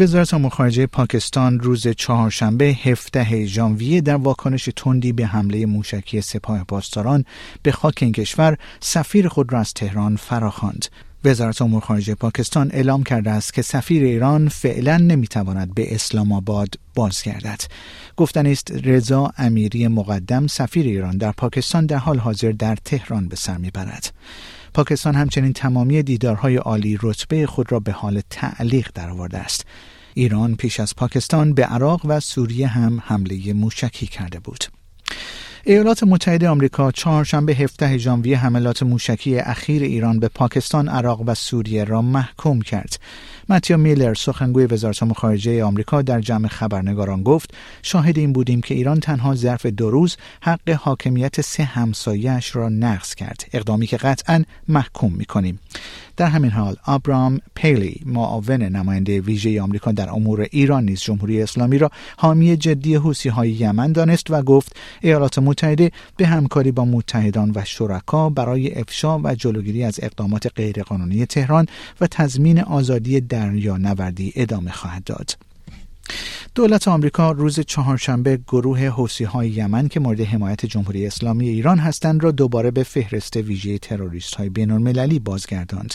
وزارت امور خارجه پاکستان روز چهارشنبه 17 ژانویه در واکنش تندی به حمله موشکی سپاه پاسداران به خاک این کشور سفیر خود را از تهران فراخواند. وزارت امور خارجه پاکستان اعلام کرده است که سفیر ایران فعلا نمی‌تواند به اسلام آباد بازگردد. گفتن است رضا امیری مقدم سفیر ایران در پاکستان در حال حاضر در تهران به سر می‌برد. پاکستان همچنین تمامی دیدارهای عالی رتبه خود را به حال تعلیق درآورده است. ایران پیش از پاکستان به عراق و سوریه هم حمله موشکی کرده بود. ایالات متحده آمریکا چهارشنبه 17 ژانویه حملات موشکی اخیر ایران به پاکستان، عراق و سوریه را محکوم کرد. متیا میلر سخنگوی وزارت امور خارجه آمریکا در جمع خبرنگاران گفت شاهد این بودیم که ایران تنها ظرف دو روز حق حاکمیت سه همسایهاش را نقض کرد اقدامی که قطعا محکوم می‌کنیم در همین حال آبرام پیلی معاون نماینده ویژه آمریکا در امور ایران نیز جمهوری اسلامی را حامی جدی حوسی های یمن دانست و گفت ایالات متحده به همکاری با متحدان و شرکا برای افشا و جلوگیری از اقدامات غیرقانونی تهران و تضمین آزادی دریا نوردی ادامه خواهد داد. دولت آمریکا روز چهارشنبه گروه حوسی های یمن که مورد حمایت جمهوری اسلامی ایران هستند را دوباره به فهرست ویژه تروریست های بین المللی بازگرداند.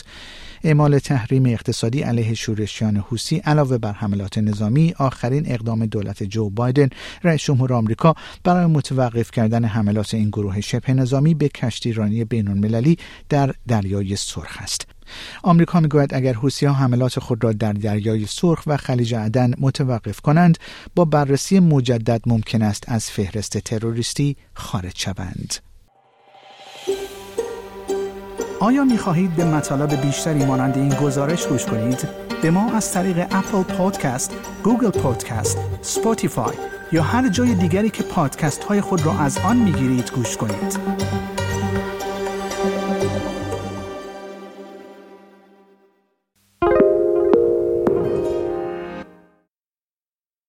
اعمال تحریم اقتصادی علیه شورشیان حوسی علاوه بر حملات نظامی آخرین اقدام دولت جو بایدن رئیس جمهور آمریکا برای متوقف کردن حملات این گروه شبه نظامی به کشتیرانی بین المللی در دریای سرخ است. آمریکا می‌گوید اگر حوثی ها حملات خود را در دریای سرخ و خلیج عدن متوقف کنند با بررسی مجدد ممکن است از فهرست تروریستی خارج شوند. آیا می خواهید به مطالب بیشتری مانند این گزارش گوش کنید؟ به ما از طریق Apple Podcast، Google Podcast، Spotify یا هر جای دیگری که پادکست های خود را از آن می گیرید گوش کنید.